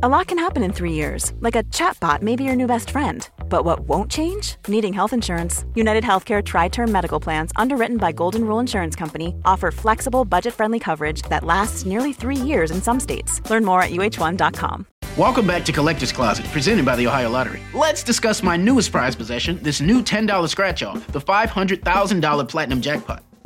A lot can happen in three years, like a chatbot may be your new best friend. But what won't change? Needing health insurance. United Healthcare Tri Term Medical Plans, underwritten by Golden Rule Insurance Company, offer flexible, budget friendly coverage that lasts nearly three years in some states. Learn more at uh1.com. Welcome back to Collector's Closet, presented by the Ohio Lottery. Let's discuss my newest prize possession this new $10 scratch off, the $500,000 Platinum Jackpot.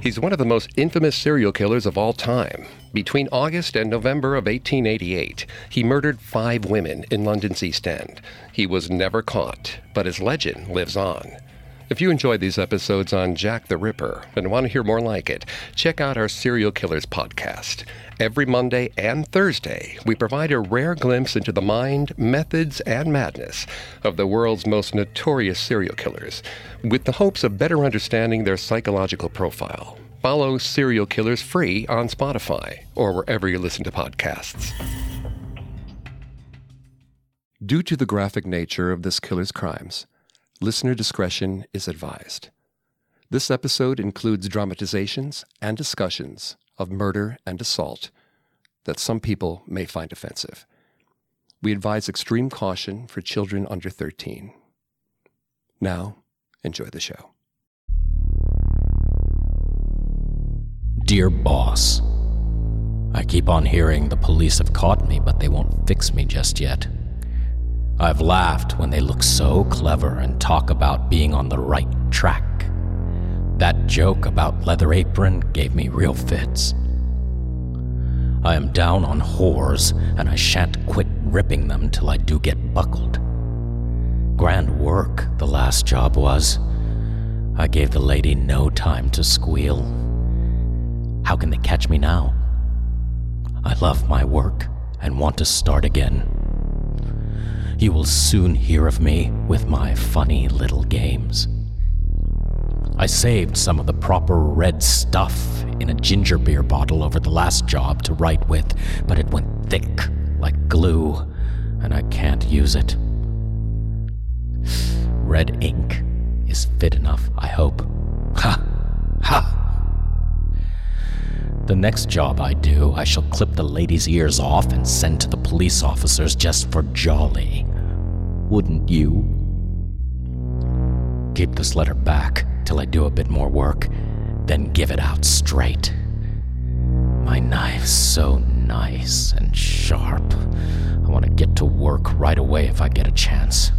He's one of the most infamous serial killers of all time. Between August and November of 1888, he murdered five women in London's East End. He was never caught, but his legend lives on. If you enjoyed these episodes on Jack the Ripper and want to hear more like it, check out our Serial Killers podcast. Every Monday and Thursday, we provide a rare glimpse into the mind, methods, and madness of the world's most notorious serial killers, with the hopes of better understanding their psychological profile. Follow Serial Killers free on Spotify or wherever you listen to podcasts. Due to the graphic nature of this killer's crimes, listener discretion is advised. This episode includes dramatizations and discussions of murder and assault that some people may find offensive. We advise extreme caution for children under 13. Now, enjoy the show. Dear boss, I keep on hearing the police have caught me, but they won't fix me just yet. I've laughed when they look so clever and talk about being on the right track. That joke about Leather Apron gave me real fits. I am down on whores, and I shan't quit ripping them till I do get buckled. Grand work, the last job was. I gave the lady no time to squeal. How can they catch me now? I love my work and want to start again. You will soon hear of me with my funny little games. I saved some of the proper red stuff in a ginger beer bottle over the last job to write with, but it went thick like glue, and I can't use it. Red ink is fit enough, I hope. Ha! Ha! The next job I do, I shall clip the lady's ears off and send to the police officers just for jolly. Wouldn't you? Keep this letter back till I do a bit more work, then give it out straight. My knife's so nice and sharp. I want to get to work right away if I get a chance.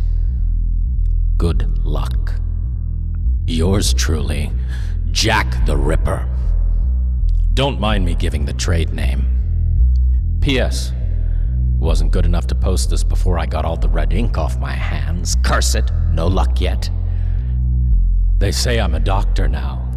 Good luck. Yours truly, Jack the Ripper. Don't mind me giving the trade name. P.S. Wasn't good enough to post this before I got all the red ink off my hands. Curse it, no luck yet. They say I'm a doctor now.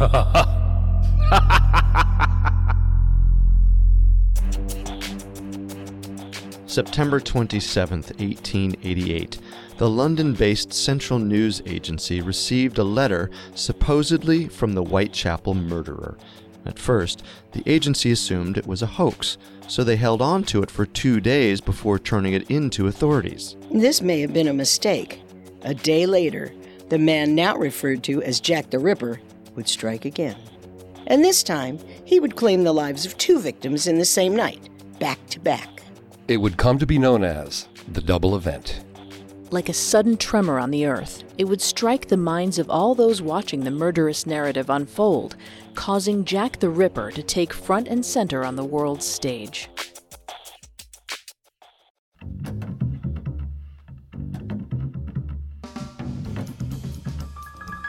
September 27, 1888, the London based Central News Agency received a letter supposedly from the Whitechapel murderer. At first, the agency assumed it was a hoax, so they held on to it for two days before turning it in to authorities. This may have been a mistake. A day later, the man now referred to as Jack the Ripper would strike again. And this time, he would claim the lives of two victims in the same night, back to back. It would come to be known as the double event. Like a sudden tremor on the earth, it would strike the minds of all those watching the murderous narrative unfold, causing Jack the Ripper to take front and center on the world's stage.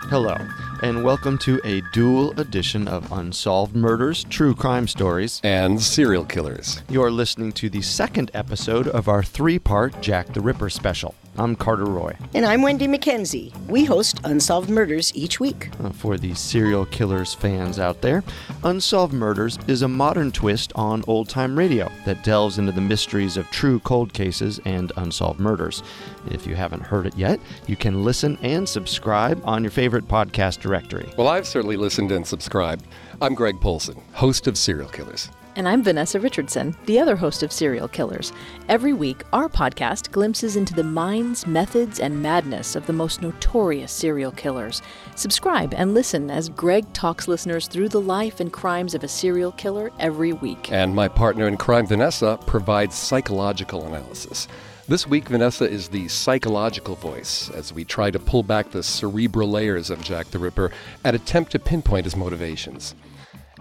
Hello, and welcome to a dual edition of Unsolved Murders, True Crime Stories, and Serial Killers. You're listening to the second episode of our three part Jack the Ripper special. I'm Carter Roy. And I'm Wendy McKenzie. We host Unsolved Murders each week. Uh, for the serial killers fans out there, Unsolved Murders is a modern twist on old time radio that delves into the mysteries of true cold cases and unsolved murders. If you haven't heard it yet, you can listen and subscribe on your favorite podcast directory. Well, I've certainly listened and subscribed. I'm Greg Polcyn, host of Serial Killers. And I'm Vanessa Richardson, the other host of Serial Killers. Every week, our podcast glimpses into the minds, methods, and madness of the most notorious serial killers. Subscribe and listen as Greg talks listeners through the life and crimes of a serial killer every week. And my partner in crime, Vanessa, provides psychological analysis. This week, Vanessa is the psychological voice as we try to pull back the cerebral layers of Jack the Ripper and attempt to pinpoint his motivations.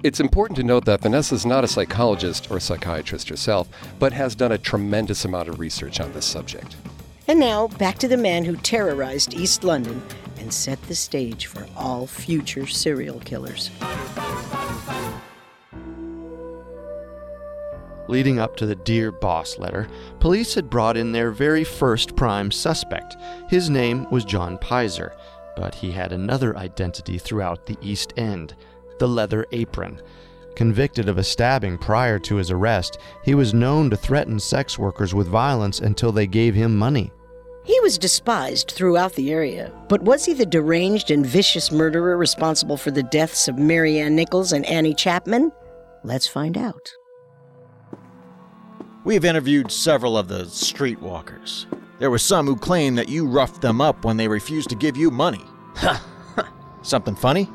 It's important to note that Vanessa is not a psychologist or psychiatrist herself, but has done a tremendous amount of research on this subject. And now, back to the man who terrorized East London and set the stage for all future serial killers. Leading up to the Dear Boss letter, police had brought in their very first prime suspect. His name was John Pizer, but he had another identity throughout the East End the leather apron. Convicted of a stabbing prior to his arrest, he was known to threaten sex workers with violence until they gave him money. He was despised throughout the area, but was he the deranged and vicious murderer responsible for the deaths of Marianne Nichols and Annie Chapman? Let's find out. We've interviewed several of the streetwalkers. There were some who claimed that you roughed them up when they refused to give you money. Something funny?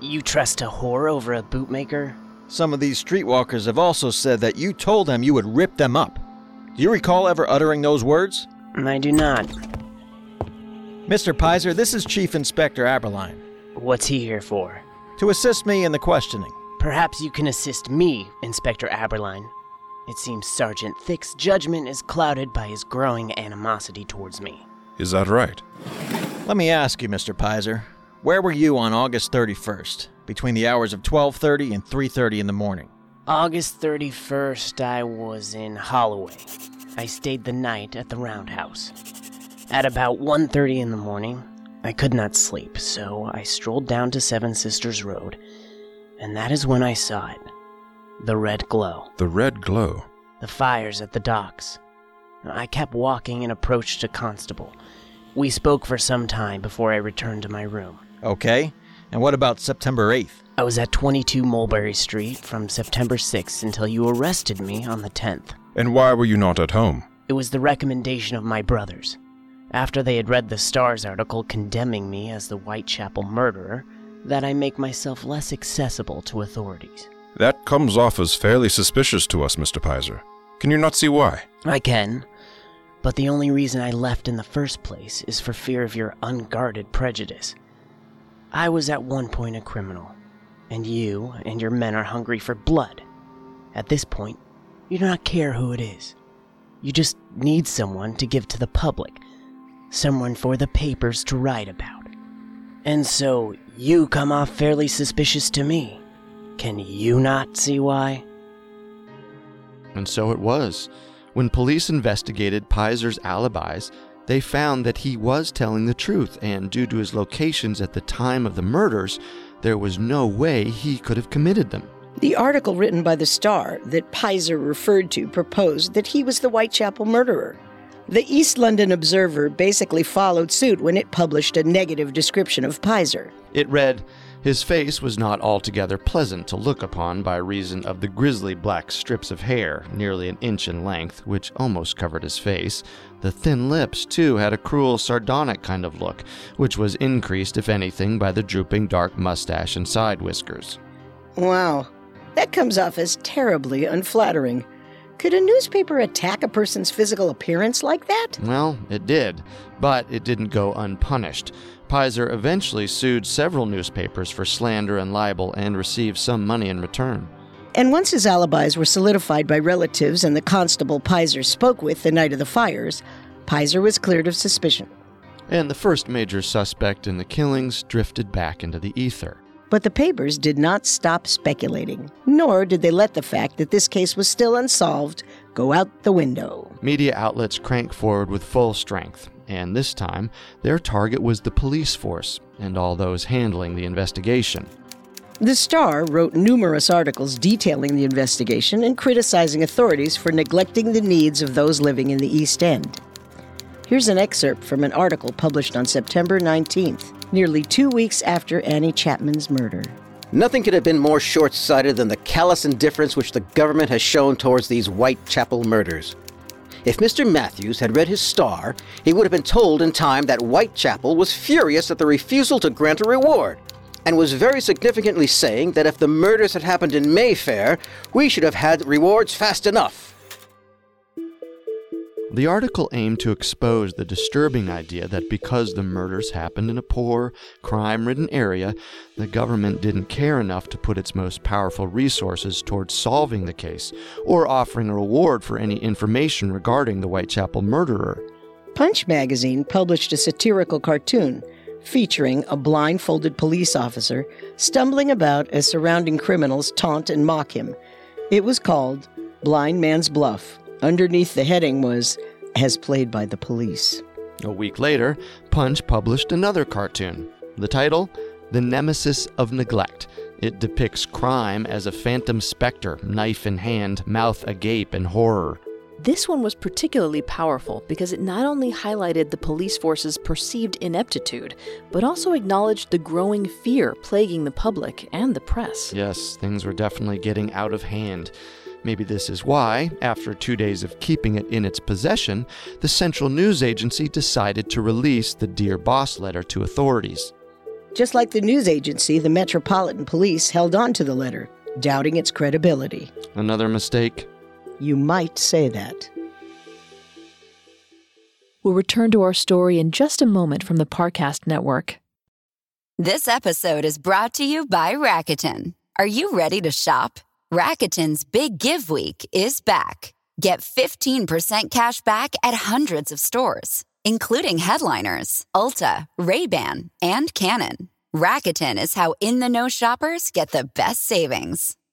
You trust a whore over a bootmaker? Some of these streetwalkers have also said that you told them you would rip them up. Do you recall ever uttering those words? Mm, I do not. Mr. Pizer, this is Chief Inspector Abberline. What's he here for? To assist me in the questioning. Perhaps you can assist me, Inspector Abberline. It seems Sergeant Thick's judgment is clouded by his growing animosity towards me. Is that right? Let me ask you, Mr. Pizer. Where were you on August 31st, between the hours of 12:30 and 3:30 in the morning? August 31st, I was in Holloway. I stayed the night at the Roundhouse. At about 1:30 in the morning, I could not sleep, so I strolled down to Seven Sisters Road, and that is when I saw it. The red glow. The red glow. The fires at the docks. I kept walking and approached a constable. We spoke for some time before I returned to my room. Okay. And what about September 8th? I was at 22 Mulberry Street from September 6th until you arrested me on the 10th. And why were you not at home? It was the recommendation of my brothers. After they had read the Stars article condemning me as the Whitechapel murderer, that I make myself less accessible to authorities. That comes off as fairly suspicious to us, Mr. Pizer. Can you not see why? I can. But the only reason I left in the first place is for fear of your unguarded prejudice. I was at one point a criminal, and you and your men are hungry for blood. At this point, you do not care who it is. You just need someone to give to the public, someone for the papers to write about. And so, you come off fairly suspicious to me. Can you not see why? And so it was. When police investigated Pizer's alibis, they found that he was telling the truth, and due to his locations at the time of the murders, there was no way he could have committed them. The article written by the Star that Pizer referred to proposed that he was the Whitechapel murderer. The East London Observer basically followed suit when it published a negative description of Pizer. It read, his face was not altogether pleasant to look upon by reason of the grisly black strips of hair, nearly an inch in length, which almost covered his face. The thin lips, too, had a cruel, sardonic kind of look, which was increased, if anything, by the drooping dark mustache and side whiskers. Wow, that comes off as terribly unflattering. Could a newspaper attack a person's physical appearance like that? Well, it did, but it didn't go unpunished. Pizer eventually sued several newspapers for slander and libel and received some money in return. And once his alibis were solidified by relatives and the constable Pizer spoke with the night of the fires, Pizer was cleared of suspicion. and the first major suspect in the killings drifted back into the ether. But the papers did not stop speculating, nor did they let the fact that this case was still unsolved go out the window. Media outlets cranked forward with full strength, and this time their target was the police force and all those handling the investigation. The Star wrote numerous articles detailing the investigation and criticizing authorities for neglecting the needs of those living in the East End. Here's an excerpt from an article published on September 19th, nearly two weeks after Annie Chapman's murder. Nothing could have been more short sighted than the callous indifference which the government has shown towards these Whitechapel murders. If Mr. Matthews had read his star, he would have been told in time that Whitechapel was furious at the refusal to grant a reward, and was very significantly saying that if the murders had happened in Mayfair, we should have had rewards fast enough. The article aimed to expose the disturbing idea that because the murders happened in a poor, crime ridden area, the government didn't care enough to put its most powerful resources towards solving the case or offering a reward for any information regarding the Whitechapel murderer. Punch magazine published a satirical cartoon featuring a blindfolded police officer stumbling about as surrounding criminals taunt and mock him. It was called Blind Man's Bluff. Underneath the heading was As Played by the Police. A week later, Punch published another cartoon. The title? The Nemesis of Neglect. It depicts crime as a phantom specter, knife in hand, mouth agape in horror. This one was particularly powerful because it not only highlighted the police force's perceived ineptitude, but also acknowledged the growing fear plaguing the public and the press. Yes, things were definitely getting out of hand. Maybe this is why, after two days of keeping it in its possession, the Central News Agency decided to release the Dear Boss letter to authorities. Just like the news agency, the Metropolitan Police held on to the letter, doubting its credibility. Another mistake? You might say that. We'll return to our story in just a moment from the Parcast Network. This episode is brought to you by Rakuten. Are you ready to shop? Rakuten's Big Give Week is back. Get 15% cash back at hundreds of stores, including headliners, Ulta, Ray-Ban, and Canon. Rakuten is how in-the-know shoppers get the best savings.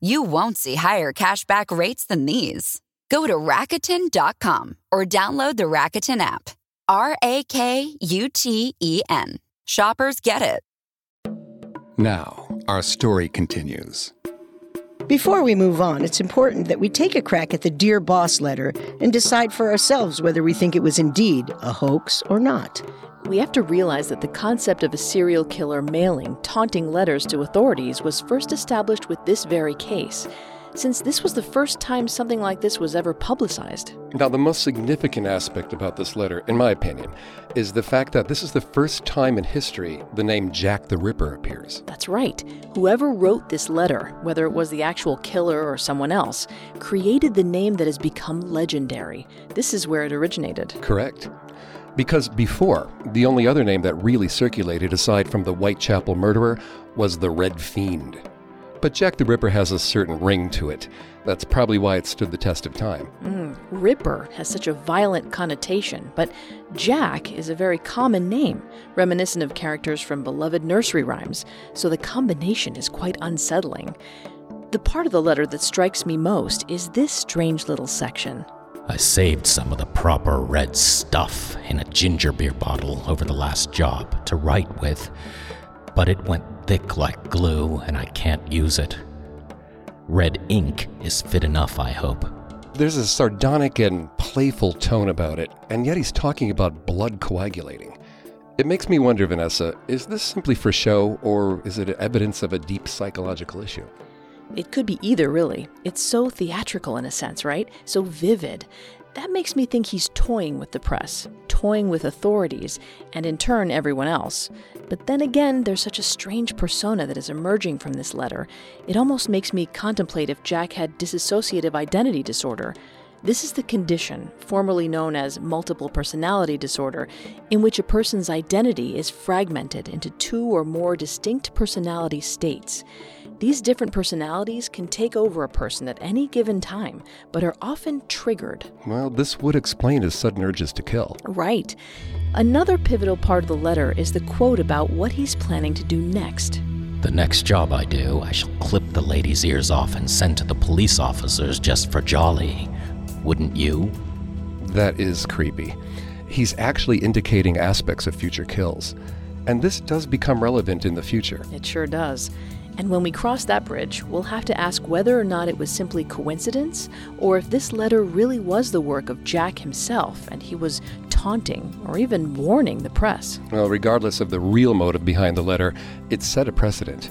You won't see higher cashback rates than these. Go to Rakuten.com or download the Rakuten app. R A K U T E N. Shoppers get it. Now, our story continues. Before we move on, it's important that we take a crack at the Dear Boss letter and decide for ourselves whether we think it was indeed a hoax or not. We have to realize that the concept of a serial killer mailing taunting letters to authorities was first established with this very case, since this was the first time something like this was ever publicized. Now, the most significant aspect about this letter, in my opinion, is the fact that this is the first time in history the name Jack the Ripper appears. That's right. Whoever wrote this letter, whether it was the actual killer or someone else, created the name that has become legendary. This is where it originated. Correct. Because before, the only other name that really circulated aside from the Whitechapel murderer was the Red Fiend. But Jack the Ripper has a certain ring to it. That's probably why it stood the test of time. Mm, Ripper has such a violent connotation, but Jack is a very common name, reminiscent of characters from beloved nursery rhymes, so the combination is quite unsettling. The part of the letter that strikes me most is this strange little section. I saved some of the proper red stuff in a ginger beer bottle over the last job to write with, but it went thick like glue and I can't use it. Red ink is fit enough, I hope. There's a sardonic and playful tone about it, and yet he's talking about blood coagulating. It makes me wonder, Vanessa, is this simply for show, or is it evidence of a deep psychological issue? It could be either, really. It's so theatrical in a sense, right? So vivid. That makes me think he's toying with the press, toying with authorities, and in turn everyone else. But then again, there's such a strange persona that is emerging from this letter. It almost makes me contemplate if Jack had dissociative identity disorder. This is the condition, formerly known as multiple personality disorder, in which a person's identity is fragmented into two or more distinct personality states. These different personalities can take over a person at any given time, but are often triggered. Well, this would explain his sudden urges to kill. Right. Another pivotal part of the letter is the quote about what he's planning to do next. The next job I do, I shall clip the lady's ears off and send to the police officers just for jolly. Wouldn't you? That is creepy. He's actually indicating aspects of future kills. And this does become relevant in the future. It sure does. And when we cross that bridge, we'll have to ask whether or not it was simply coincidence, or if this letter really was the work of Jack himself and he was taunting or even warning the press. Well, regardless of the real motive behind the letter, it set a precedent.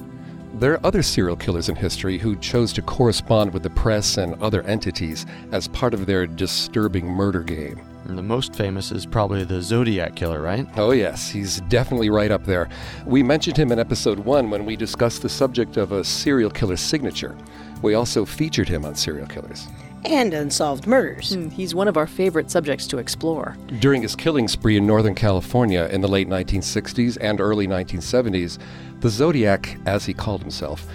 There are other serial killers in history who chose to correspond with the press and other entities as part of their disturbing murder game. And the most famous is probably the Zodiac Killer, right? Oh, yes, he's definitely right up there. We mentioned him in episode one when we discussed the subject of a serial killer's signature. We also featured him on serial killers. And unsolved murders. Hmm, he's one of our favorite subjects to explore. During his killing spree in Northern California in the late 1960s and early 1970s, the Zodiac, as he called himself,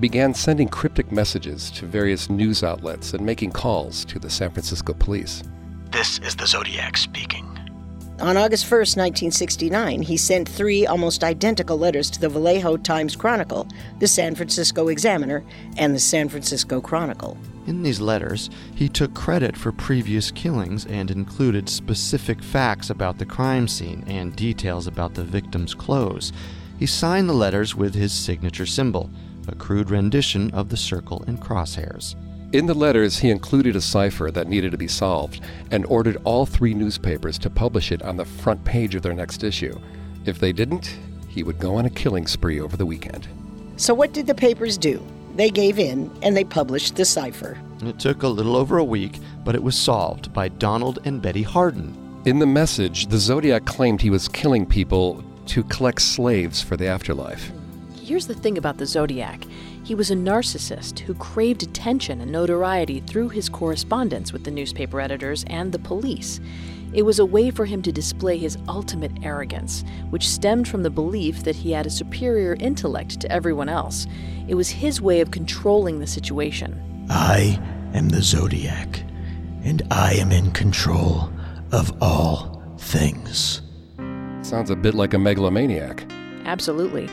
began sending cryptic messages to various news outlets and making calls to the San Francisco police. This is the Zodiac speaking. On August 1st, 1969, he sent three almost identical letters to the Vallejo Times Chronicle, the San Francisco Examiner, and the San Francisco Chronicle. In these letters, he took credit for previous killings and included specific facts about the crime scene and details about the victim's clothes. He signed the letters with his signature symbol, a crude rendition of the circle and crosshairs. In the letters, he included a cipher that needed to be solved and ordered all three newspapers to publish it on the front page of their next issue. If they didn't, he would go on a killing spree over the weekend. So, what did the papers do? They gave in and they published the cipher. It took a little over a week, but it was solved by Donald and Betty Harden. In the message, the Zodiac claimed he was killing people to collect slaves for the afterlife. Here's the thing about the Zodiac he was a narcissist who craved attention and notoriety through his correspondence with the newspaper editors and the police. It was a way for him to display his ultimate arrogance, which stemmed from the belief that he had a superior intellect to everyone else. It was his way of controlling the situation. I am the Zodiac, and I am in control of all things. Sounds a bit like a megalomaniac. Absolutely.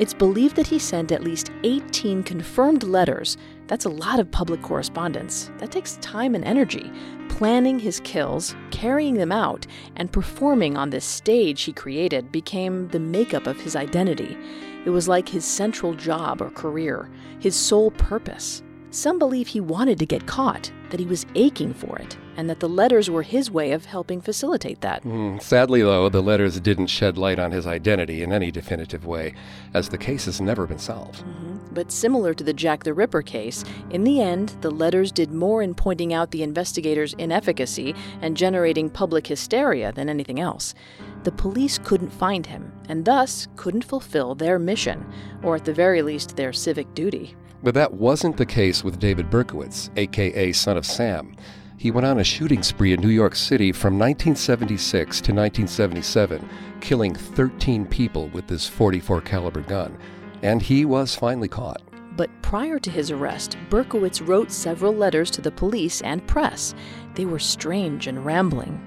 It's believed that he sent at least 18 confirmed letters. That's a lot of public correspondence. That takes time and energy. Planning his kills, carrying them out, and performing on this stage he created became the makeup of his identity. It was like his central job or career, his sole purpose. Some believe he wanted to get caught, that he was aching for it, and that the letters were his way of helping facilitate that. Mm, sadly, though, the letters didn't shed light on his identity in any definitive way, as the case has never been solved. Mm-hmm. But similar to the Jack the Ripper case, in the end, the letters did more in pointing out the investigators' inefficacy and generating public hysteria than anything else. The police couldn't find him, and thus couldn't fulfill their mission, or at the very least, their civic duty. But that wasn't the case with David Berkowitz, aka Son of Sam. He went on a shooting spree in New York City from 1976 to 1977, killing 13 people with this 44 caliber gun, and he was finally caught. But prior to his arrest, Berkowitz wrote several letters to the police and press. They were strange and rambling.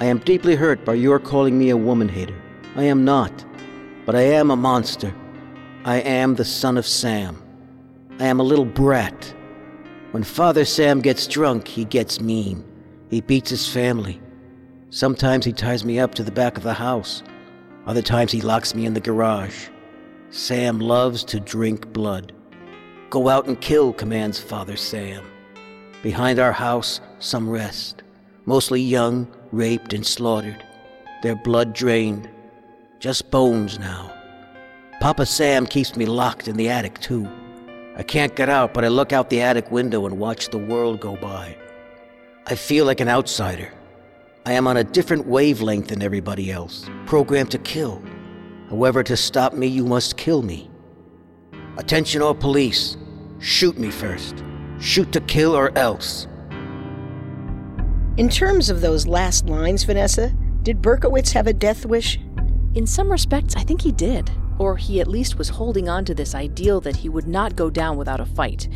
I am deeply hurt by your calling me a woman hater. I am not, but I am a monster. I am the son of Sam. I am a little brat. When Father Sam gets drunk, he gets mean. He beats his family. Sometimes he ties me up to the back of the house. Other times he locks me in the garage. Sam loves to drink blood. Go out and kill, commands Father Sam. Behind our house, some rest. Mostly young, raped, and slaughtered. Their blood drained. Just bones now. Papa Sam keeps me locked in the attic, too. I can't get out, but I look out the attic window and watch the world go by. I feel like an outsider. I am on a different wavelength than everybody else, programmed to kill. However, to stop me, you must kill me. Attention all police. Shoot me first. Shoot to kill or else. In terms of those last lines, Vanessa, did Berkowitz have a death wish? In some respects, I think he did. Or he at least was holding on to this ideal that he would not go down without a fight.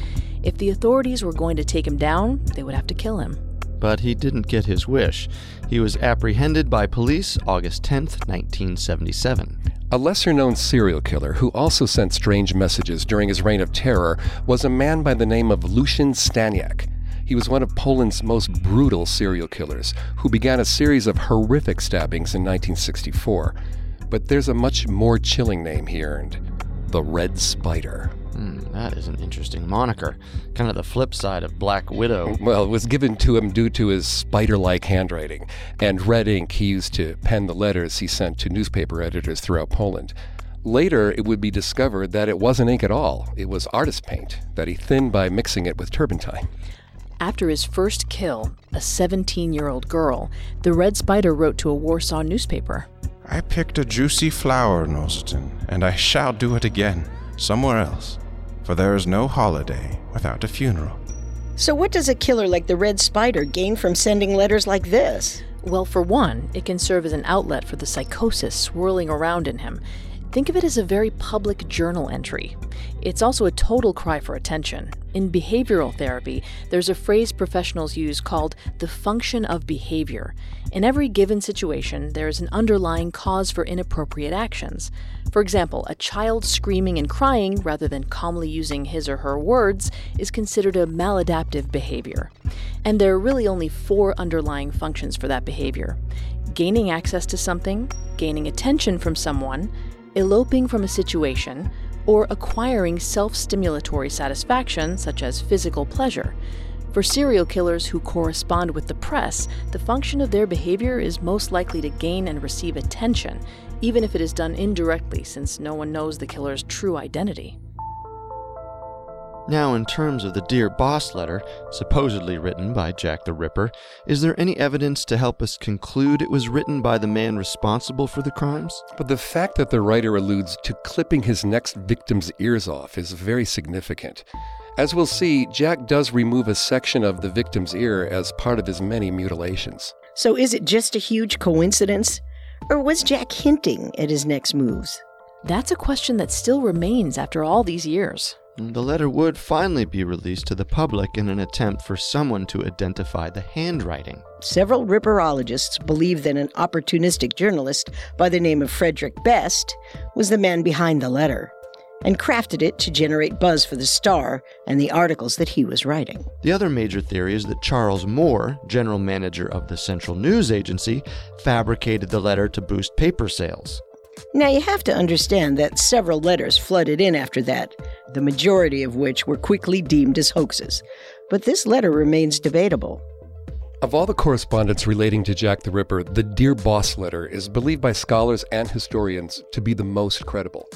If the authorities were going to take him down, they would have to kill him. But he didn't get his wish. He was apprehended by police August 10, 1977. A lesser known serial killer who also sent strange messages during his reign of terror was a man by the name of Lucian Staniak. He was one of Poland's most brutal serial killers who began a series of horrific stabbings in 1964. But there's a much more chilling name he earned the Red Spider. Hmm, that is an interesting moniker. Kind of the flip side of Black Widow. Well, it was given to him due to his spider like handwriting and red ink he used to pen the letters he sent to newspaper editors throughout Poland. Later, it would be discovered that it wasn't ink at all. It was artist paint that he thinned by mixing it with turpentine. After his first kill, a 17 year old girl, the Red Spider wrote to a Warsaw newspaper I picked a juicy flower, in Olsztyn, and I shall do it again, somewhere else. For there is no holiday without a funeral. So, what does a killer like the Red Spider gain from sending letters like this? Well, for one, it can serve as an outlet for the psychosis swirling around in him. Think of it as a very public journal entry. It's also a total cry for attention. In behavioral therapy, there's a phrase professionals use called the function of behavior. In every given situation, there is an underlying cause for inappropriate actions. For example, a child screaming and crying rather than calmly using his or her words is considered a maladaptive behavior. And there are really only four underlying functions for that behavior gaining access to something, gaining attention from someone, eloping from a situation, or acquiring self stimulatory satisfaction, such as physical pleasure. For serial killers who correspond with the press, the function of their behavior is most likely to gain and receive attention, even if it is done indirectly, since no one knows the killer's true identity. Now, in terms of the Dear Boss letter, supposedly written by Jack the Ripper, is there any evidence to help us conclude it was written by the man responsible for the crimes? But the fact that the writer alludes to clipping his next victim's ears off is very significant. As we'll see, Jack does remove a section of the victim's ear as part of his many mutilations. So, is it just a huge coincidence? Or was Jack hinting at his next moves? That's a question that still remains after all these years. The letter would finally be released to the public in an attempt for someone to identify the handwriting. Several ripperologists believe that an opportunistic journalist by the name of Frederick Best was the man behind the letter and crafted it to generate buzz for the Star and the articles that he was writing. The other major theory is that Charles Moore, general manager of the Central News Agency, fabricated the letter to boost paper sales. Now, you have to understand that several letters flooded in after that, the majority of which were quickly deemed as hoaxes. But this letter remains debatable. Of all the correspondence relating to Jack the Ripper, the Dear Boss letter is believed by scholars and historians to be the most credible.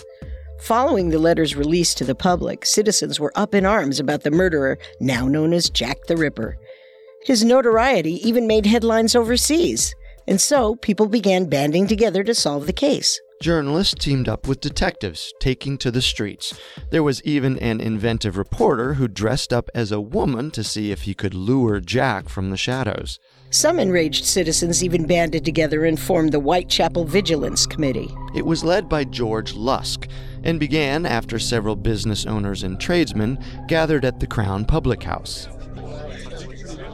Following the letter's release to the public, citizens were up in arms about the murderer, now known as Jack the Ripper. His notoriety even made headlines overseas, and so people began banding together to solve the case. Journalists teamed up with detectives, taking to the streets. There was even an inventive reporter who dressed up as a woman to see if he could lure Jack from the shadows. Some enraged citizens even banded together and formed the Whitechapel Vigilance Committee. It was led by George Lusk and began after several business owners and tradesmen gathered at the Crown Public House.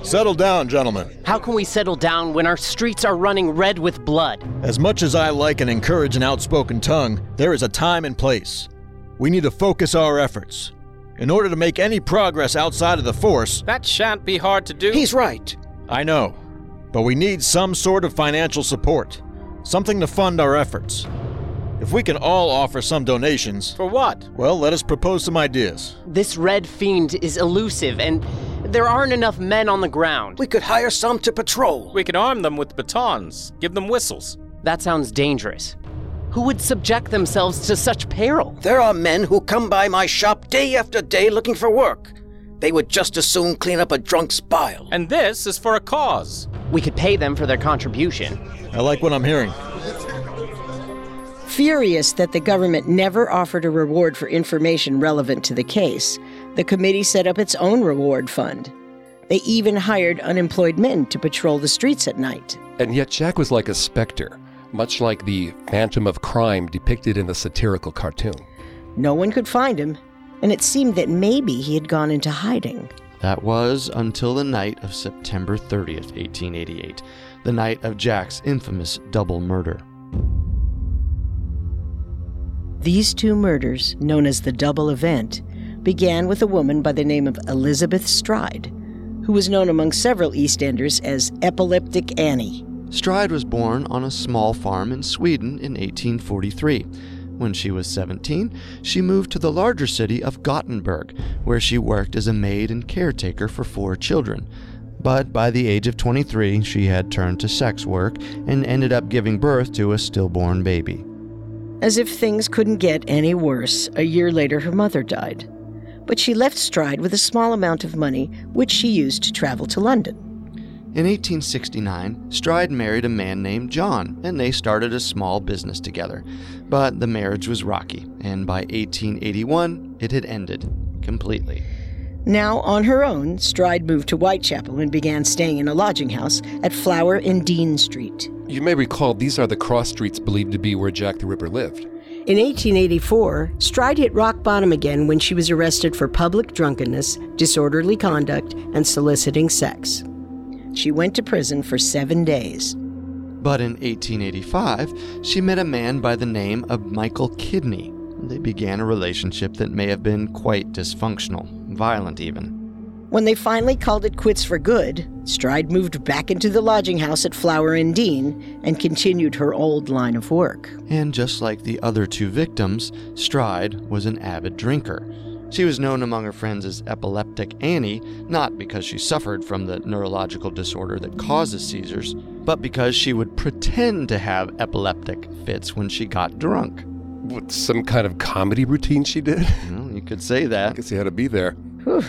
Settle down, gentlemen. How can we settle down when our streets are running red with blood? As much as I like and encourage an outspoken tongue, there is a time and place. We need to focus our efforts. In order to make any progress outside of the force. That shan't be hard to do. He's right. I know. But we need some sort of financial support, something to fund our efforts. If we can all offer some donations. For what? Well, let us propose some ideas. This red fiend is elusive, and there aren't enough men on the ground. We could hire some to patrol. We could arm them with batons, give them whistles. That sounds dangerous. Who would subject themselves to such peril? There are men who come by my shop day after day looking for work. They would just as soon clean up a drunk's bile. And this is for a cause. We could pay them for their contribution. I like what I'm hearing. Furious that the government never offered a reward for information relevant to the case, the committee set up its own reward fund. They even hired unemployed men to patrol the streets at night. And yet Jack was like a specter, much like the phantom of crime depicted in the satirical cartoon. No one could find him, and it seemed that maybe he had gone into hiding. That was until the night of September 30th, 1888, the night of Jack's infamous double murder. These two murders, known as the double event, began with a woman by the name of Elizabeth Stride, who was known among several East Enders as Epileptic Annie. Stride was born on a small farm in Sweden in 1843. When she was 17, she moved to the larger city of Gothenburg, where she worked as a maid and caretaker for four children. But by the age of 23, she had turned to sex work and ended up giving birth to a stillborn baby. As if things couldn't get any worse, a year later her mother died. But she left Stride with a small amount of money, which she used to travel to London. In 1869, Stride married a man named John, and they started a small business together. But the marriage was rocky, and by 1881, it had ended completely. Now, on her own, Stride moved to Whitechapel and began staying in a lodging house at Flower and Dean Street. You may recall these are the cross streets believed to be where Jack the Ripper lived. In 1884, Stride hit rock bottom again when she was arrested for public drunkenness, disorderly conduct, and soliciting sex. She went to prison for seven days. But in 1885, she met a man by the name of Michael Kidney. They began a relationship that may have been quite dysfunctional, violent even. When they finally called it quits for good, Stride moved back into the lodging house at Flower and Dean and continued her old line of work. And just like the other two victims, Stride was an avid drinker. She was known among her friends as Epileptic Annie, not because she suffered from the neurological disorder that causes seizures, but because she would pretend to have epileptic fits when she got drunk. What, some kind of comedy routine she did? Well, you could say that. I guess you had to be there. Whew.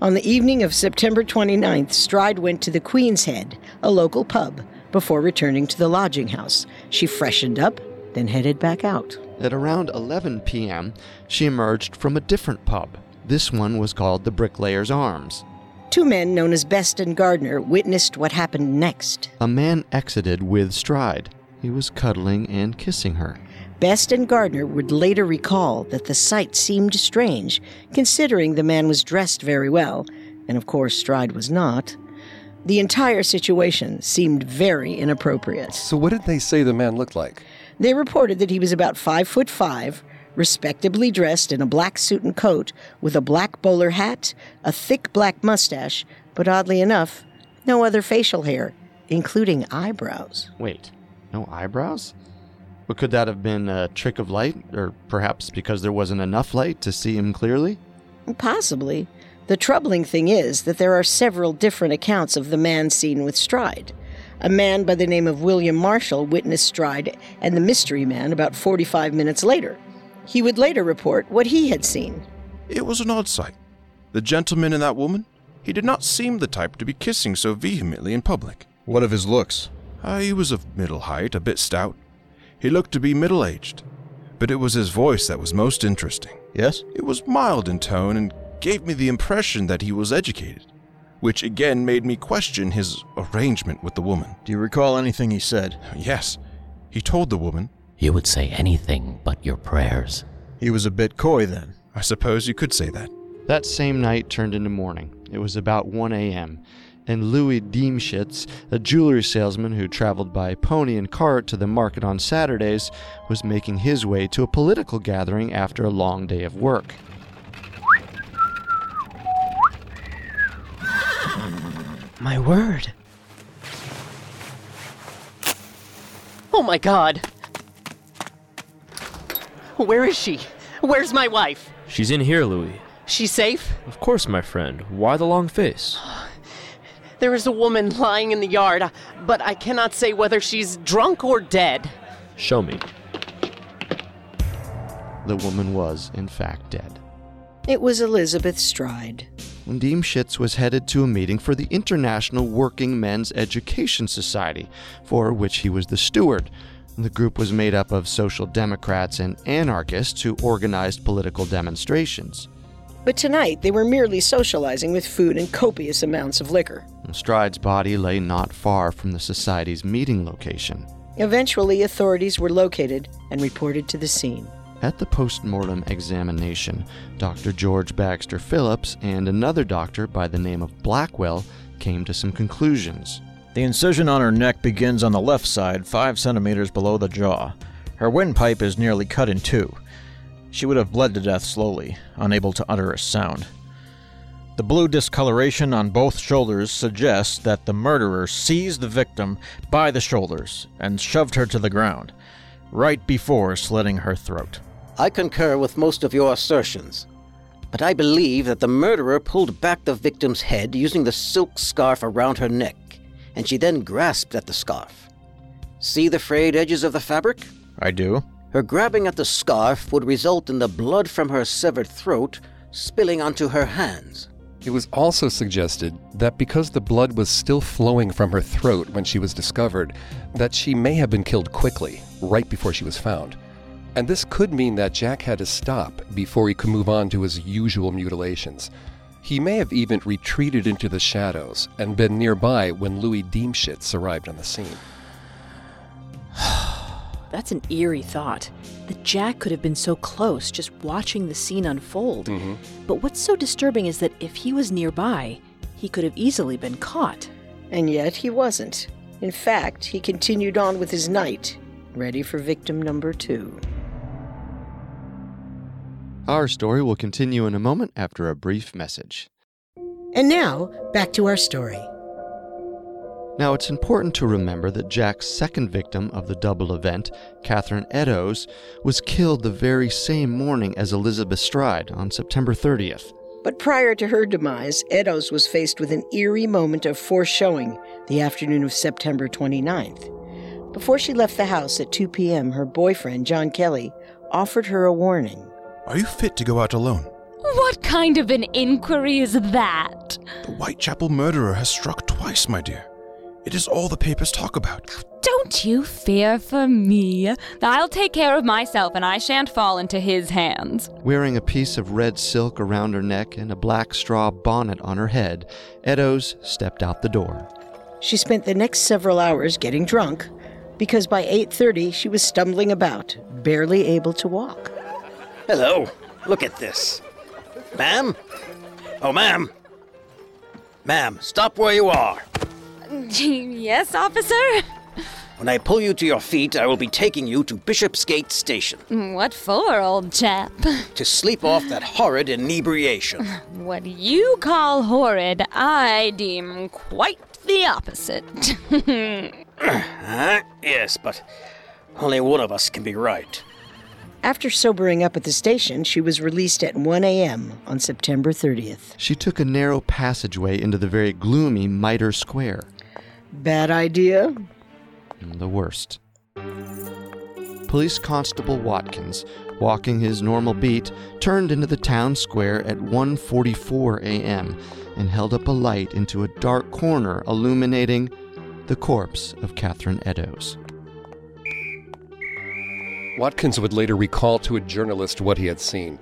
On the evening of September 29th, Stride went to the Queen's Head, a local pub, before returning to the lodging house. She freshened up, then headed back out. At around 11 p.m., she emerged from a different pub. This one was called the Bricklayer's Arms. Two men known as Best and Gardner witnessed what happened next. A man exited with Stride. He was cuddling and kissing her. Best and Gardner would later recall that the sight seemed strange, considering the man was dressed very well, and of course Stride was not. The entire situation seemed very inappropriate. So, what did they say the man looked like? They reported that he was about five foot five, respectably dressed in a black suit and coat, with a black bowler hat, a thick black mustache, but oddly enough, no other facial hair, including eyebrows. Wait, no eyebrows? But could that have been a trick of light, or perhaps because there wasn't enough light to see him clearly? Possibly. The troubling thing is that there are several different accounts of the man seen with Stride. A man by the name of William Marshall witnessed Stride and the mystery man about 45 minutes later. He would later report what he had seen. It was an odd sight. The gentleman and that woman, he did not seem the type to be kissing so vehemently in public. What of his looks? Uh, he was of middle height, a bit stout. He looked to be middle aged. But it was his voice that was most interesting. Yes? It was mild in tone and gave me the impression that he was educated, which again made me question his arrangement with the woman. Do you recall anything he said? Yes. He told the woman, You would say anything but your prayers. He was a bit coy then. I suppose you could say that. That same night turned into morning. It was about 1 a.m., and Louis Diemschitz, a jewelry salesman who traveled by pony and cart to the market on Saturdays, was making his way to a political gathering after a long day of work. My word. Oh my god. Where is she? Where's my wife? She's in here, Louis. She's safe? Of course, my friend. Why the long face? There is a woman lying in the yard, uh, but I cannot say whether she's drunk or dead. Show me. The woman was, in fact, dead. It was Elizabeth Stride. when Diemschitz was headed to a meeting for the International Working Men's Education Society, for which he was the steward. The group was made up of social democrats and anarchists who organized political demonstrations. But tonight they were merely socializing with food and copious amounts of liquor. Stride's body lay not far from the society's meeting location. Eventually, authorities were located and reported to the scene. At the post-mortem examination, Dr. George Bagster Phillips and another doctor by the name of Blackwell came to some conclusions. The incision on her neck begins on the left side, five centimeters below the jaw. Her windpipe is nearly cut in two. She would have bled to death slowly, unable to utter a sound. The blue discoloration on both shoulders suggests that the murderer seized the victim by the shoulders and shoved her to the ground, right before slitting her throat. I concur with most of your assertions, but I believe that the murderer pulled back the victim's head using the silk scarf around her neck and she then grasped at the scarf. See the frayed edges of the fabric? I do. Her grabbing at the scarf would result in the blood from her severed throat spilling onto her hands. It was also suggested that because the blood was still flowing from her throat when she was discovered, that she may have been killed quickly, right before she was found. And this could mean that Jack had to stop before he could move on to his usual mutilations. He may have even retreated into the shadows and been nearby when Louis Diemschutz arrived on the scene. That's an eerie thought. That Jack could have been so close just watching the scene unfold. Mm-hmm. But what's so disturbing is that if he was nearby, he could have easily been caught. And yet he wasn't. In fact, he continued on with his night, ready for victim number two. Our story will continue in a moment after a brief message. And now, back to our story. Now, it's important to remember that Jack's second victim of the double event, Catherine Eddowes, was killed the very same morning as Elizabeth Stride on September 30th. But prior to her demise, Eddowes was faced with an eerie moment of foreshowing the afternoon of September 29th. Before she left the house at 2 p.m., her boyfriend, John Kelly, offered her a warning. Are you fit to go out alone? What kind of an inquiry is that? The Whitechapel murderer has struck twice, my dear. It is all the papers talk about. Don't you fear for me. I'll take care of myself and I shan't fall into his hands. Wearing a piece of red silk around her neck and a black straw bonnet on her head, Eddowes stepped out the door. She spent the next several hours getting drunk because by 8:30 she was stumbling about, barely able to walk. Hello. Look at this. Ma'am? Oh, ma'am. Ma'am, stop where you are. yes, officer? When I pull you to your feet, I will be taking you to Bishopsgate Station. What for, old chap? To sleep off that horrid inebriation. What you call horrid, I deem quite the opposite. uh, yes, but only one of us can be right. After sobering up at the station, she was released at 1 a.m. on September 30th. She took a narrow passageway into the very gloomy Mitre Square. Bad idea? The worst. Police Constable Watkins, walking his normal beat, turned into the town square at 1:44 a.m. and held up a light into a dark corner illuminating the corpse of Catherine Eddowes. Watkins would later recall to a journalist what he had seen.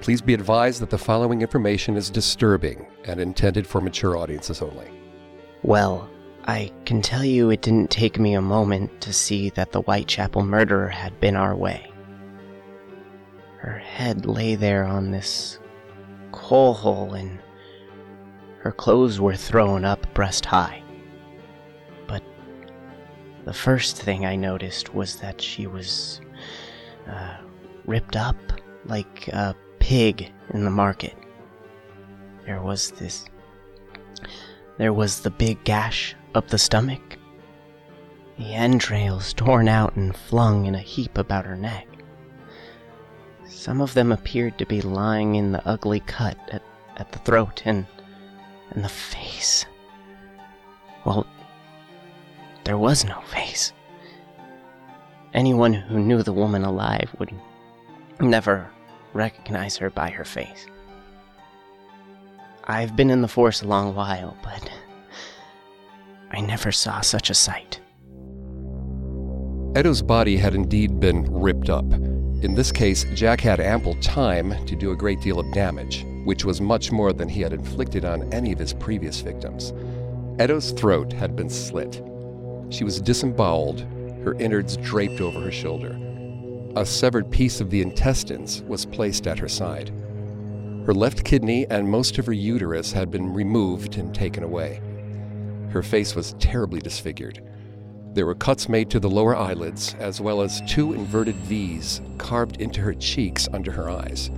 Please be advised that the following information is disturbing and intended for mature audiences only. Well, I can tell you it didn't take me a moment to see that the Whitechapel murderer had been our way. Her head lay there on this coal hole, and her clothes were thrown up breast high. But the first thing I noticed was that she was uh, ripped up like a pig in the market. There was this. There was the big gash up the stomach, the entrails torn out and flung in a heap about her neck. Some of them appeared to be lying in the ugly cut at, at the throat and, and the face. Well, there was no face. Anyone who knew the woman alive would never recognize her by her face. I've been in the force a long while, but I never saw such a sight. Eddowes' body had indeed been ripped up. In this case, Jack had ample time to do a great deal of damage, which was much more than he had inflicted on any of his previous victims. Eddowes' throat had been slit. She was disemboweled, her innards draped over her shoulder. A severed piece of the intestines was placed at her side. Her left kidney and most of her uterus had been removed and taken away. Her face was terribly disfigured. There were cuts made to the lower eyelids, as well as two inverted V's carved into her cheeks under her eyes.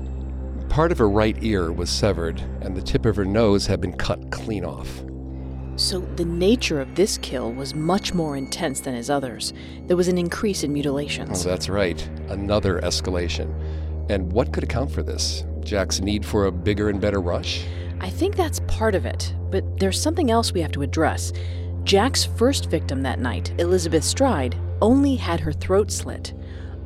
Part of her right ear was severed, and the tip of her nose had been cut clean off. So, the nature of this kill was much more intense than his others. There was an increase in mutilations. Oh, that's right. Another escalation. And what could account for this? Jack's need for a bigger and better rush? I think that's part of it, but there's something else we have to address. Jack's first victim that night, Elizabeth Stride, only had her throat slit,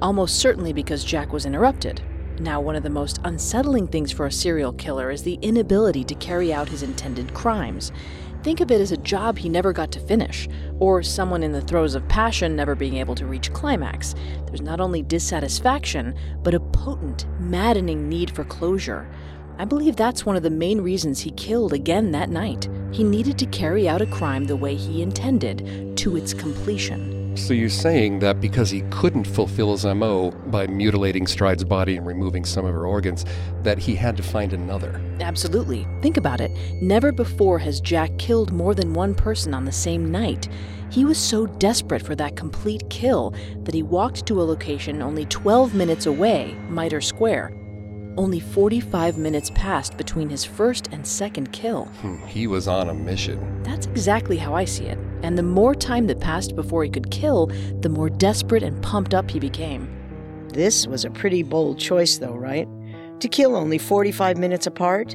almost certainly because Jack was interrupted. Now, one of the most unsettling things for a serial killer is the inability to carry out his intended crimes. Think of it as a job he never got to finish, or someone in the throes of passion never being able to reach climax. There's not only dissatisfaction, but a potent, maddening need for closure. I believe that's one of the main reasons he killed again that night. He needed to carry out a crime the way he intended, to its completion. So you're saying that because he couldn't fulfill his MO by mutilating Stride's body and removing some of her organs, that he had to find another? Absolutely. Think about it. Never before has Jack killed more than one person on the same night. He was so desperate for that complete kill that he walked to a location only 12 minutes away, Mitre Square. Only 45 minutes passed between his first and second kill. Hmm, he was on a mission. That's exactly how I see it. And the more time that passed before he could kill, the more desperate and pumped up he became. This was a pretty bold choice, though, right? To kill only 45 minutes apart?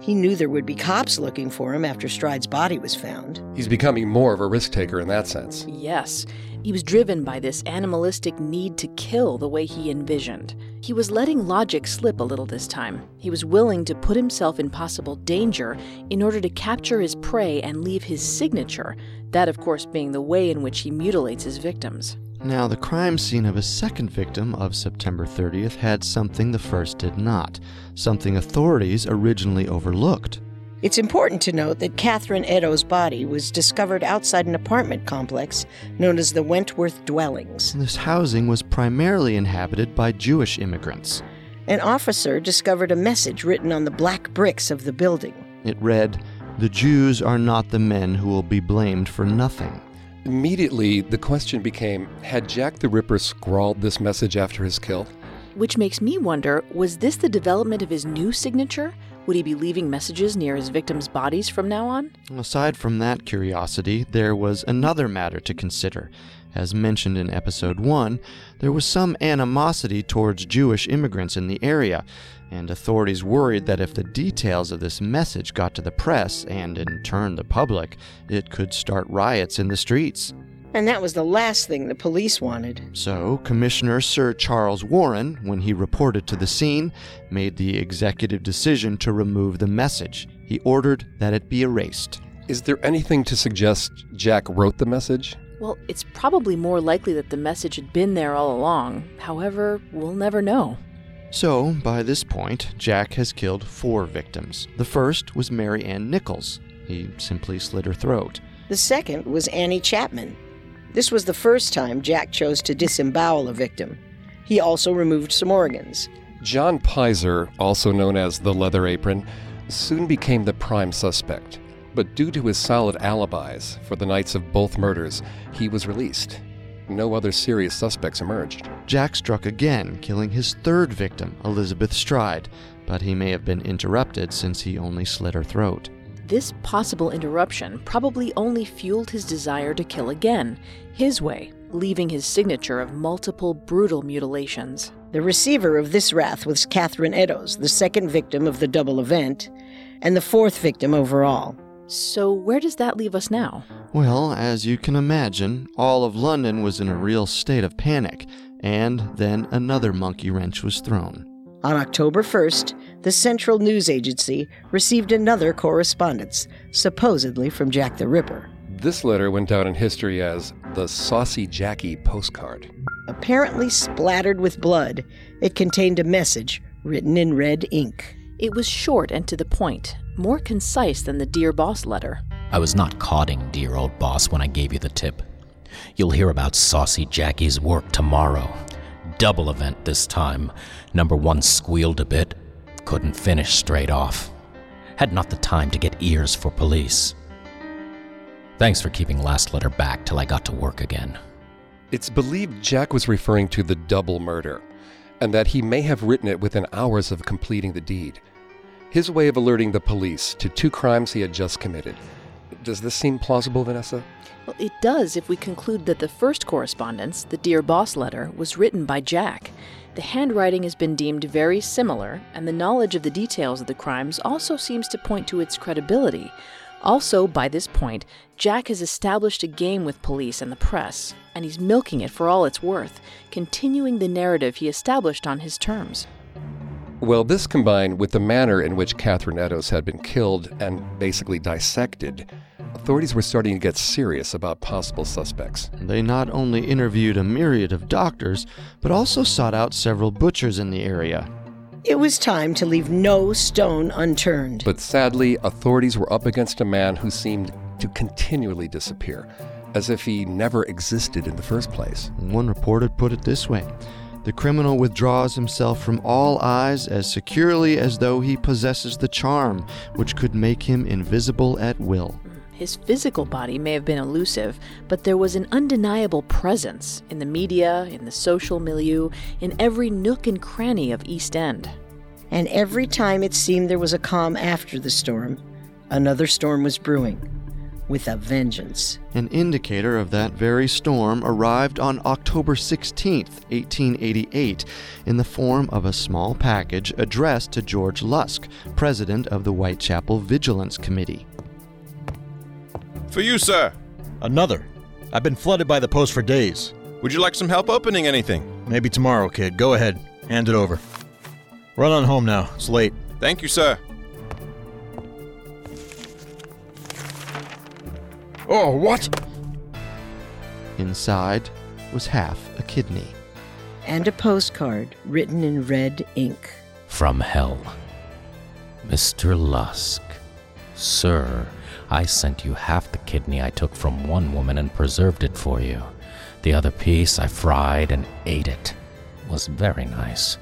He knew there would be cops looking for him after Stride's body was found. He's becoming more of a risk taker in that sense. Yes. He was driven by this animalistic need to kill the way he envisioned. He was letting logic slip a little this time. He was willing to put himself in possible danger in order to capture his prey and leave his signature, that, of course, being the way in which he mutilates his victims. Now, the crime scene of his second victim of September 30th had something the first did not, something authorities originally overlooked. It's important to note that Catherine Eddowes' body was discovered outside an apartment complex known as the Wentworth Dwellings. This housing was primarily inhabited by Jewish immigrants. An officer discovered a message written on the black bricks of the building. It read, The Jews are not the men who will be blamed for nothing. Immediately, the question became had Jack the Ripper scrawled this message after his kill? Which makes me wonder was this the development of his new signature? Would he be leaving messages near his victims' bodies from now on? Aside from that curiosity, there was another matter to consider. As mentioned in episode 1, there was some animosity towards Jewish immigrants in the area, and authorities worried that if the details of this message got to the press and in turn the public, it could start riots in the streets. And that was the last thing the police wanted. So, Commissioner Sir Charles Warren, when he reported to the scene, made the executive decision to remove the message. He ordered that it be erased. Is there anything to suggest Jack wrote the message? Well, it's probably more likely that the message had been there all along. However, we'll never know. So, by this point, Jack has killed four victims. The first was Mary Ann Nichols. He simply slit her throat. The second was Annie Chapman. This was the first time Jack chose to disembowel a victim. He also removed some organs. John Pizer, also known as the Leather Apron, soon became the prime suspect. But due to his solid alibis for the nights of both murders, he was released. No other serious suspects emerged. Jack struck again, killing his third victim, Elizabeth Stride, but he may have been interrupted since he only slit her throat. This possible interruption probably only fueled his desire to kill again, his way, leaving his signature of multiple brutal mutilations. The receiver of this wrath was Catherine Eddowes, the second victim of the double event, and the fourth victim overall. So, where does that leave us now? Well, as you can imagine, all of London was in a real state of panic, and then another monkey wrench was thrown. On October 1st, the Central News Agency received another correspondence, supposedly from Jack the Ripper. This letter went down in history as the Saucy Jacky postcard. Apparently splattered with blood, it contained a message written in red ink. It was short and to the point, more concise than the Dear Boss letter. I was not codding, dear old boss, when I gave you the tip. You'll hear about Saucy Jacky's work tomorrow. Double event this time. Number one squealed a bit, couldn't finish straight off. Had not the time to get ears for police. Thanks for keeping last letter back till I got to work again. It's believed Jack was referring to the double murder, and that he may have written it within hours of completing the deed. His way of alerting the police to two crimes he had just committed. Does this seem plausible, Vanessa? Well, it does if we conclude that the first correspondence, the Dear Boss letter, was written by Jack. The handwriting has been deemed very similar, and the knowledge of the details of the crimes also seems to point to its credibility. Also, by this point, Jack has established a game with police and the press, and he's milking it for all it's worth, continuing the narrative he established on his terms. Well, this combined with the manner in which Catherine Eddowes had been killed and basically dissected, authorities were starting to get serious about possible suspects. They not only interviewed a myriad of doctors, but also sought out several butchers in the area. It was time to leave no stone unturned. But sadly, authorities were up against a man who seemed to continually disappear, as if he never existed in the first place. One reporter put it this way The criminal withdraws himself from all eyes as securely as though he possesses the charm which could make him invisible at will. His physical body may have been elusive, but there was an undeniable presence in the media, in the social milieu, in every nook and cranny of East End. And every time it seemed there was a calm after the storm, another storm was brewing, with a vengeance. An indicator of that very storm arrived on October 16, 1888, in the form of a small package addressed to George Lusk, president of the Whitechapel Vigilance Committee. For you, sir. Another. I've been flooded by the post for days. Would you like some help opening anything? Maybe tomorrow, kid. Go ahead. Hand it over. Run on home now. It's late. Thank you, sir. Oh, what? Inside was half a kidney. And a postcard written in red ink. From hell. Mr. Lusk. Sir, I sent you half the kidney I took from one woman and preserved it for you. The other piece I fried and ate it. Was very nice.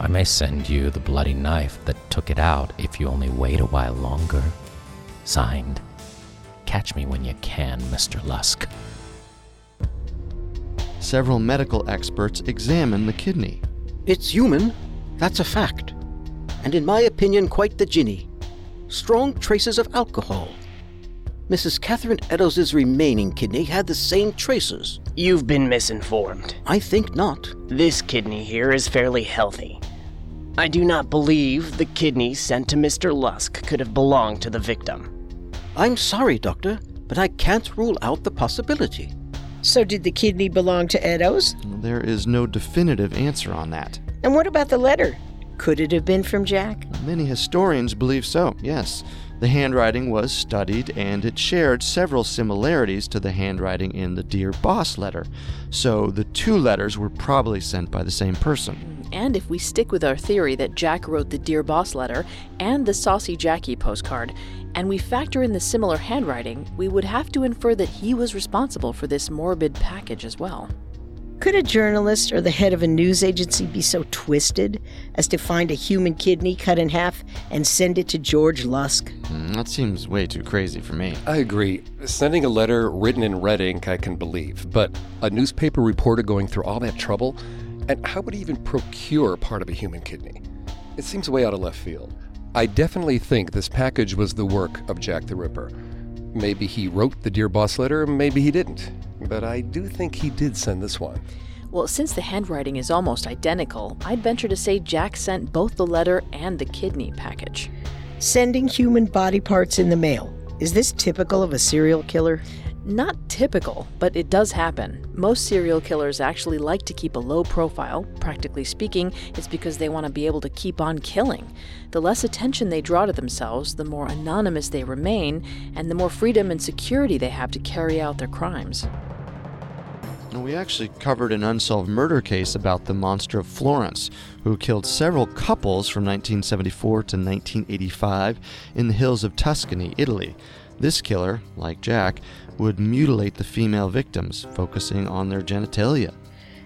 I may send you the bloody knife that took it out if you only wait a while longer. Signed, Catch me when you can, Mr. Lusk. Several medical experts examine the kidney. It's human, that's a fact. And in my opinion, quite the ginny. Strong traces of alcohol. Mrs. Catherine Eddowes' remaining kidney had the same traces. You've been misinformed. I think not. This kidney here is fairly healthy. I do not believe the kidney sent to Mr. Lusk could have belonged to the victim. I'm sorry, Doctor, but I can't rule out the possibility. So, did the kidney belong to Eddowes? There is no definitive answer on that. And what about the letter? Could it have been from Jack? Many historians believe so, yes. The handwriting was studied and it shared several similarities to the handwriting in the Dear Boss letter. So the two letters were probably sent by the same person. And if we stick with our theory that Jack wrote the Dear Boss letter and the Saucy Jacky postcard, and we factor in the similar handwriting, we would have to infer that he was responsible for this morbid package as well. Could a journalist or the head of a news agency be so twisted as to find a human kidney cut in half and send it to George Lusk? Mm, that seems way too crazy for me. I agree. Sending a letter written in red ink, I can believe. But a newspaper reporter going through all that trouble? And how would he even procure part of a human kidney? It seems way out of left field. I definitely think this package was the work of Jack the Ripper. Maybe he wrote the Dear Boss letter, maybe he didn't. But I do think he did send this one. Well, since the handwriting is almost identical, I'd venture to say Jack sent both the letter and the kidney package. Sending human body parts in the mail. Is this typical of a serial killer? Not typical, but it does happen. Most serial killers actually like to keep a low profile. Practically speaking, it's because they want to be able to keep on killing. The less attention they draw to themselves, the more anonymous they remain, and the more freedom and security they have to carry out their crimes. We actually covered an unsolved murder case about the monster of Florence, who killed several couples from 1974 to 1985 in the hills of Tuscany, Italy. This killer, like Jack, would mutilate the female victims, focusing on their genitalia.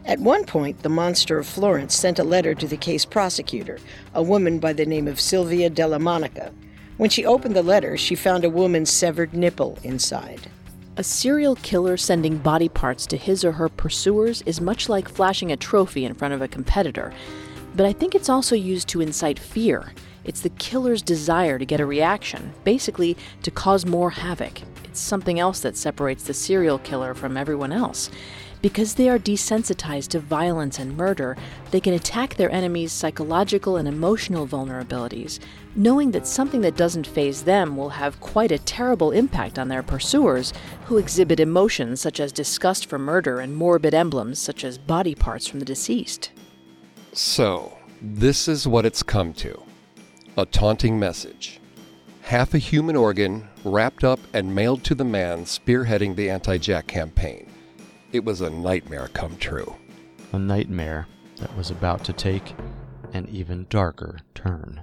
At one point, the monster of Florence sent a letter to the case prosecutor, a woman by the name of Silvia Della Monica. When she opened the letter, she found a woman's severed nipple inside. A serial killer sending body parts to his or her pursuers is much like flashing a trophy in front of a competitor. But I think it's also used to incite fear. It's the killer's desire to get a reaction, basically, to cause more havoc. It's something else that separates the serial killer from everyone else. Because they are desensitized to violence and murder, they can attack their enemy's psychological and emotional vulnerabilities, knowing that something that doesn't faze them will have quite a terrible impact on their pursuers, who exhibit emotions such as disgust for murder and morbid emblems such as body parts from the deceased. So, this is what it's come to a taunting message. Half a human organ wrapped up and mailed to the man spearheading the anti Jack campaign. It was a nightmare come true. A nightmare that was about to take an even darker turn.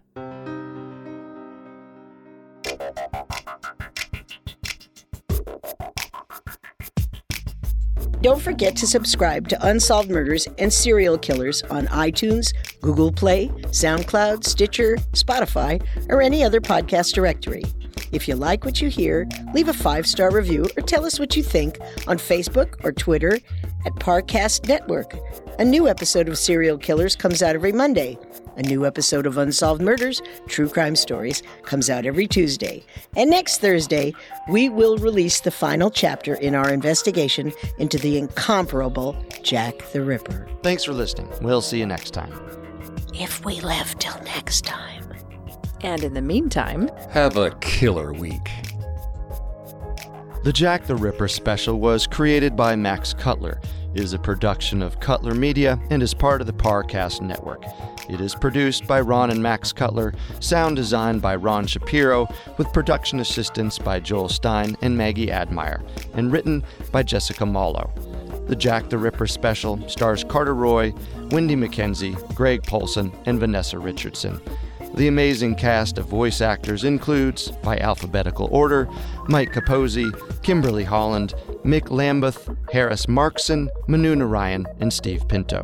Don't forget to subscribe to Unsolved Murders and Serial Killers on iTunes, Google Play, SoundCloud, Stitcher, Spotify, or any other podcast directory. If you like what you hear, leave a five star review or tell us what you think on Facebook or Twitter at Parcast Network. A new episode of Serial Killers comes out every Monday. A new episode of Unsolved Murders, True Crime Stories, comes out every Tuesday. And next Thursday, we will release the final chapter in our investigation into the incomparable Jack the Ripper. Thanks for listening. We'll see you next time. If we live till next time. And in the meantime, have a killer week. The Jack the Ripper special was created by Max Cutler, is a production of Cutler Media, and is part of the Parcast Network. It is produced by Ron and Max Cutler, sound designed by Ron Shapiro, with production assistance by Joel Stein and Maggie Admire, and written by Jessica Mallow. The Jack the Ripper special stars Carter Roy, Wendy McKenzie, Greg Polcyn, and Vanessa Richardson. The amazing cast of voice actors includes, by alphabetical order, Mike Capozzi, Kimberly Holland, Mick Lambeth, Harris Markson, Manu Narayan, and Steve Pinto.